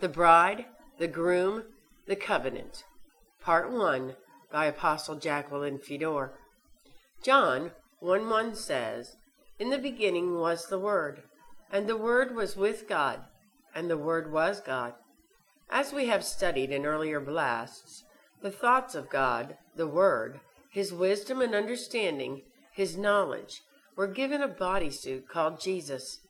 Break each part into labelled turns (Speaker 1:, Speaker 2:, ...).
Speaker 1: The Bride, the Groom, the Covenant. Part 1 by Apostle Jacqueline Fedor. John 1 1 says, In the beginning was the Word, and the Word was with God, and the Word was God. As we have studied in earlier blasts, the thoughts of God, the Word, His wisdom and understanding, His knowledge, were given a bodysuit called Jesus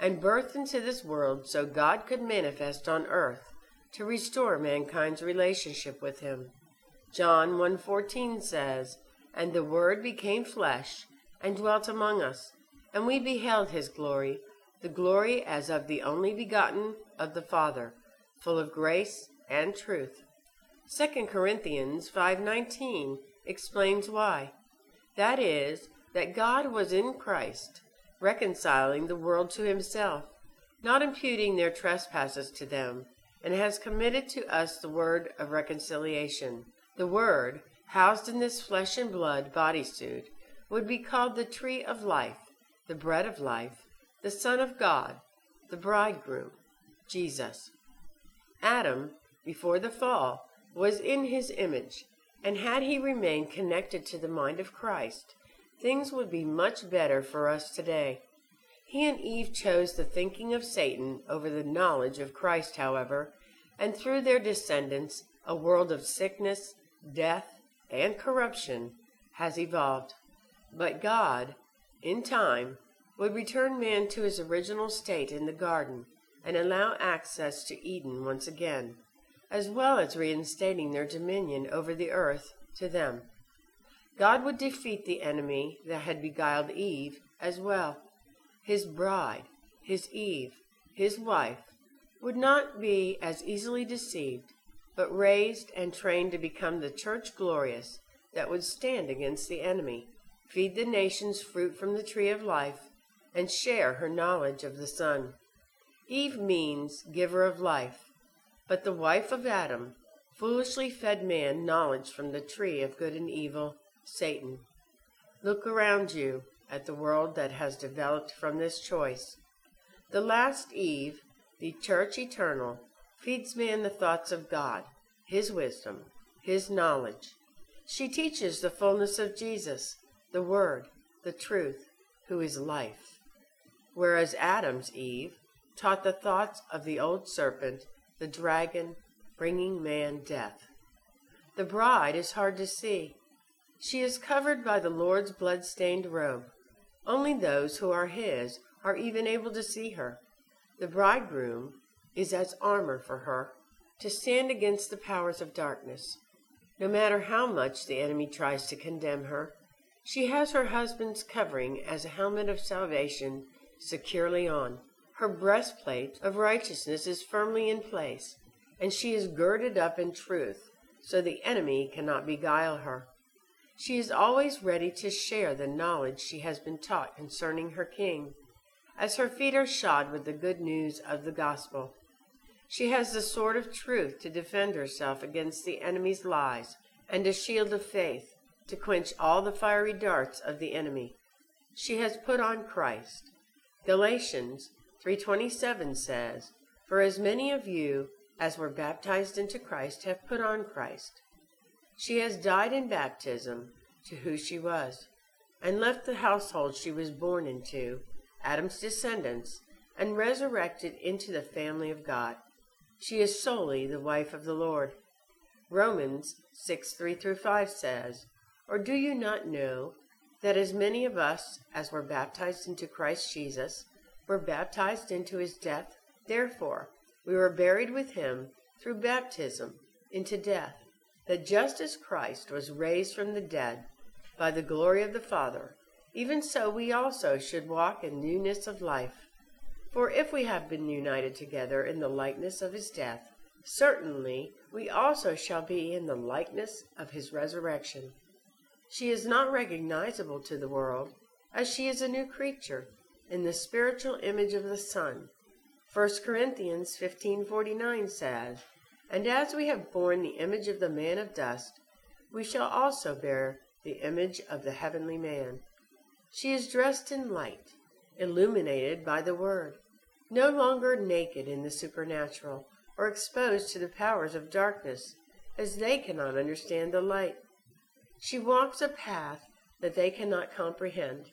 Speaker 1: and birthed into this world so God could manifest on earth to restore mankind's relationship with him. John 1:14 says, "And the word became flesh and dwelt among us, and we beheld his glory, the glory as of the only begotten of the Father, full of grace and truth." 2 Corinthians 5:19 explains why. That is, that God was in Christ reconciling the world to himself, not imputing their trespasses to them, and has committed to us the word of reconciliation. The word, housed in this flesh and blood bodysuit, would be called the tree of life, the bread of life, the Son of God, the bridegroom, Jesus. Adam, before the fall, was in his image, and had he remained connected to the mind of Christ, things would be much better for us today. He and Eve chose the thinking of Satan over the knowledge of Christ, however, and through their descendants, a world of sickness, death, and corruption has evolved. But God, in time, would return man to his original state in the garden and allow access to Eden once again, as well as reinstating their dominion over the earth to them. God would defeat the enemy that had beguiled Eve as well. His bride, his Eve, his wife, would not be as easily deceived, but raised and trained to become the church glorious that would stand against the enemy, feed the nations fruit from the tree of life, and share her knowledge of the Son. Eve means giver of life, but the wife of Adam foolishly fed man knowledge from the tree of good and evil Satan. Look around you at the world that has developed from this choice. The last Eve, the Church Eternal, feeds man the thoughts of God, His wisdom, His knowledge. She teaches the fullness of Jesus, the Word, the truth, who is life. Whereas Adam's Eve taught the thoughts of the old serpent, the dragon, bringing man death. The bride is hard to see. She is covered by the Lord's blood-stained robe. Only those who are his are even able to see her. The bridegroom is as armor for her to stand against the powers of darkness. No matter how much the enemy tries to condemn her, she has her husband's covering as a helmet of salvation securely on. Her breastplate of righteousness is firmly in place, and she is girded up in truth, so the enemy cannot beguile her. She is always ready to share the knowledge she has been taught concerning her King, as her feet are shod with the good news of the gospel. She has the sword of truth to defend herself against the enemy's lies, and a shield of faith to quench all the fiery darts of the enemy. She has put on Christ. Galatians 3:27 says, "For as many of you as were baptized into Christ have put on Christ." She has died in baptism to who she was, and left the household she was born into, Adam's descendants, and resurrected into the family of God. She is solely the wife of the Lord. Romans 6 3 through 5 says, Or do you not know that as many of us as were baptized into Christ Jesus were baptized into his death? Therefore, we were buried with him through baptism into death that just as Christ was raised from the dead by the glory of the Father, even so we also should walk in newness of life. For if we have been united together in the likeness of his death, certainly we also shall be in the likeness of his resurrection. She is not recognizable to the world, as she is a new creature, in the spiritual image of the Son. 1 Corinthians 15:49 says, and as we have borne the image of the man of dust, we shall also bear the image of the heavenly man. She is dressed in light, illuminated by the word, no longer naked in the supernatural, or exposed to the powers of darkness, as they cannot understand the light. She walks a path that they cannot comprehend.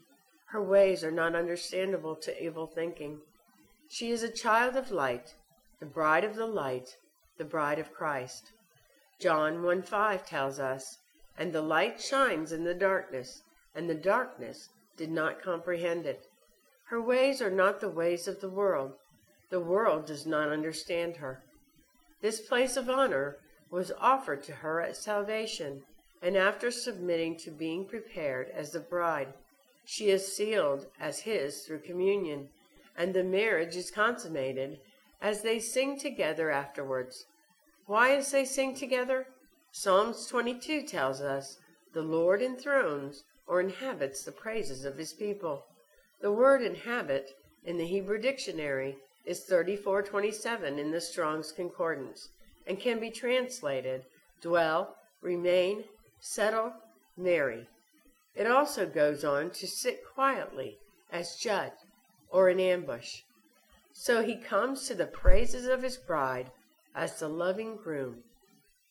Speaker 1: Her ways are not understandable to evil thinking. She is a child of light, the bride of the light, the bride of Christ. John 1 5 tells us, And the light shines in the darkness, and the darkness did not comprehend it. Her ways are not the ways of the world. The world does not understand her. This place of honor was offered to her at salvation, and after submitting to being prepared as the bride, she is sealed as his through communion, and the marriage is consummated as they sing together afterwards. Why as they sing together? Psalms 22 tells us, The Lord enthrones or inhabits the praises of his people. The word inhabit in the Hebrew dictionary is 3427 in the Strong's Concordance and can be translated dwell, remain, settle, marry. It also goes on to sit quietly as judge or in ambush. So he comes to the praises of his bride as the loving groom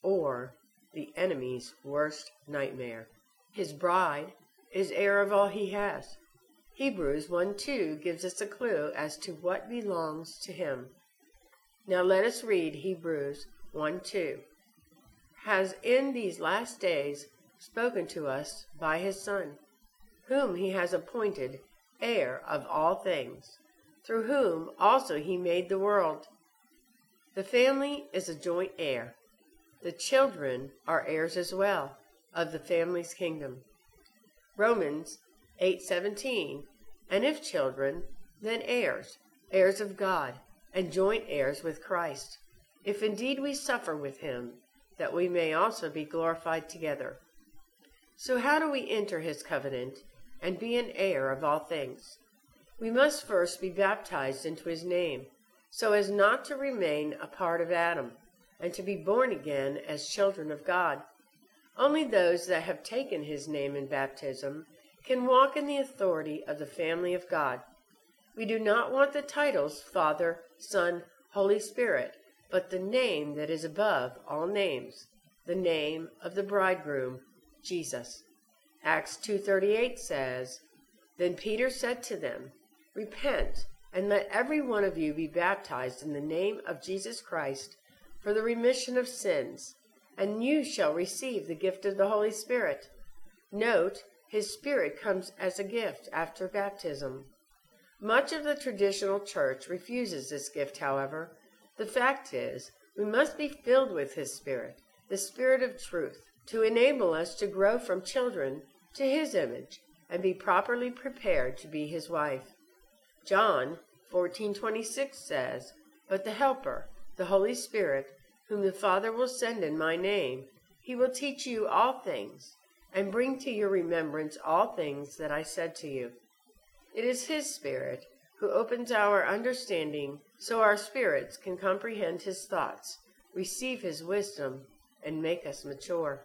Speaker 1: or the enemy's worst nightmare. His bride is heir of all he has. Hebrews 1 2 gives us a clue as to what belongs to him. Now let us read Hebrews 1 2. Has in these last days spoken to us by his Son, whom he has appointed heir of all things, through whom also he made the world. The family is a joint heir. The children are heirs as well of the family's kingdom. Romans 8:17, and if children, then heirs, heirs of God, and joint heirs with Christ, if indeed we suffer with him, that we may also be glorified together. So how do we enter his covenant and be an heir of all things? We must first be baptized into his name, so as not to remain a part of Adam, and to be born again as children of God. Only those that have taken his name in baptism can walk in the authority of the family of God. We do not want the titles Father, Son, Holy Spirit, but the name that is above all names, the name of the bridegroom, Jesus. Acts 2:38 says, Then Peter said to them, Repent, and let every one of you be baptized in the name of Jesus Christ for the remission of sins, and you shall receive the gift of the Holy Spirit. Note his Spirit comes as a gift after baptism. Much of the traditional church refuses this gift, however. The fact is, we must be filled with His Spirit, the Spirit of truth, to enable us to grow from children to His image and be properly prepared to be His wife. John 14:26 says, "But the Helper, the Holy Spirit, whom the Father will send in my name, he will teach you all things and bring to your remembrance all things that I said to you. It is His Spirit who opens our understanding so our spirits can comprehend His thoughts, receive His wisdom, and make us mature.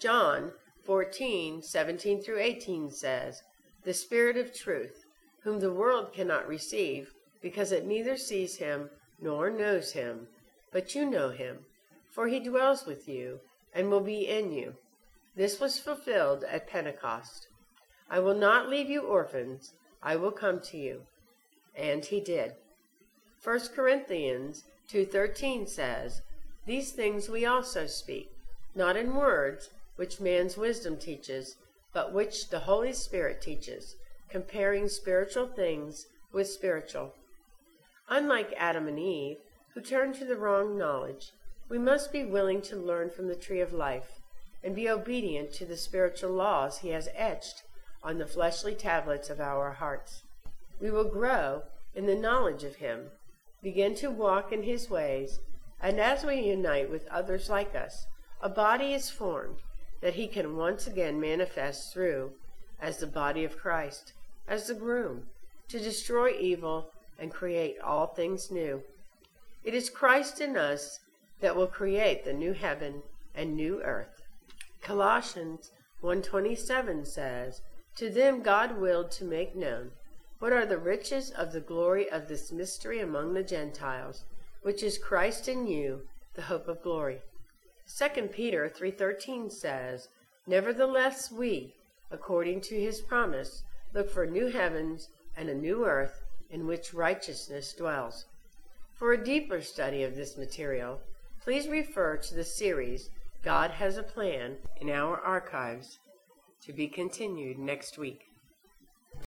Speaker 1: John 14:17 through 18 says, The Spirit of truth, whom the world cannot receive, because it neither sees him nor knows him, but you know him, for he dwells with you and will be in you. This was fulfilled at Pentecost. I will not leave you orphans, I will come to you. And he did. 1 Corinthians 2:13 says, "These things we also speak, not in words which man's wisdom teaches, but which the Holy Spirit teaches, comparing spiritual things with spiritual." Unlike Adam and Eve, who turned to the wrong knowledge, we must be willing to learn from the tree of life and be obedient to the spiritual laws he has etched on the fleshly tablets of our hearts. We will grow in the knowledge of him, begin to walk in his ways, and as we unite with others like us, a body is formed that he can once again manifest through as the body of Christ, as the groom, to destroy evil and create all things new. It is Christ in us that will create the new heaven and new earth. Colossians 1:27 says, "To them God willed to make known what are the riches of the glory of this mystery among the Gentiles, which is Christ in you, the hope of glory. 2 Peter 3:13 says, "Nevertheless we, according to his promise, look for new heavens and a new earth in which righteousness dwells." For a deeper study of this material, please refer to the series God has a Plan in our archives to be continued next week.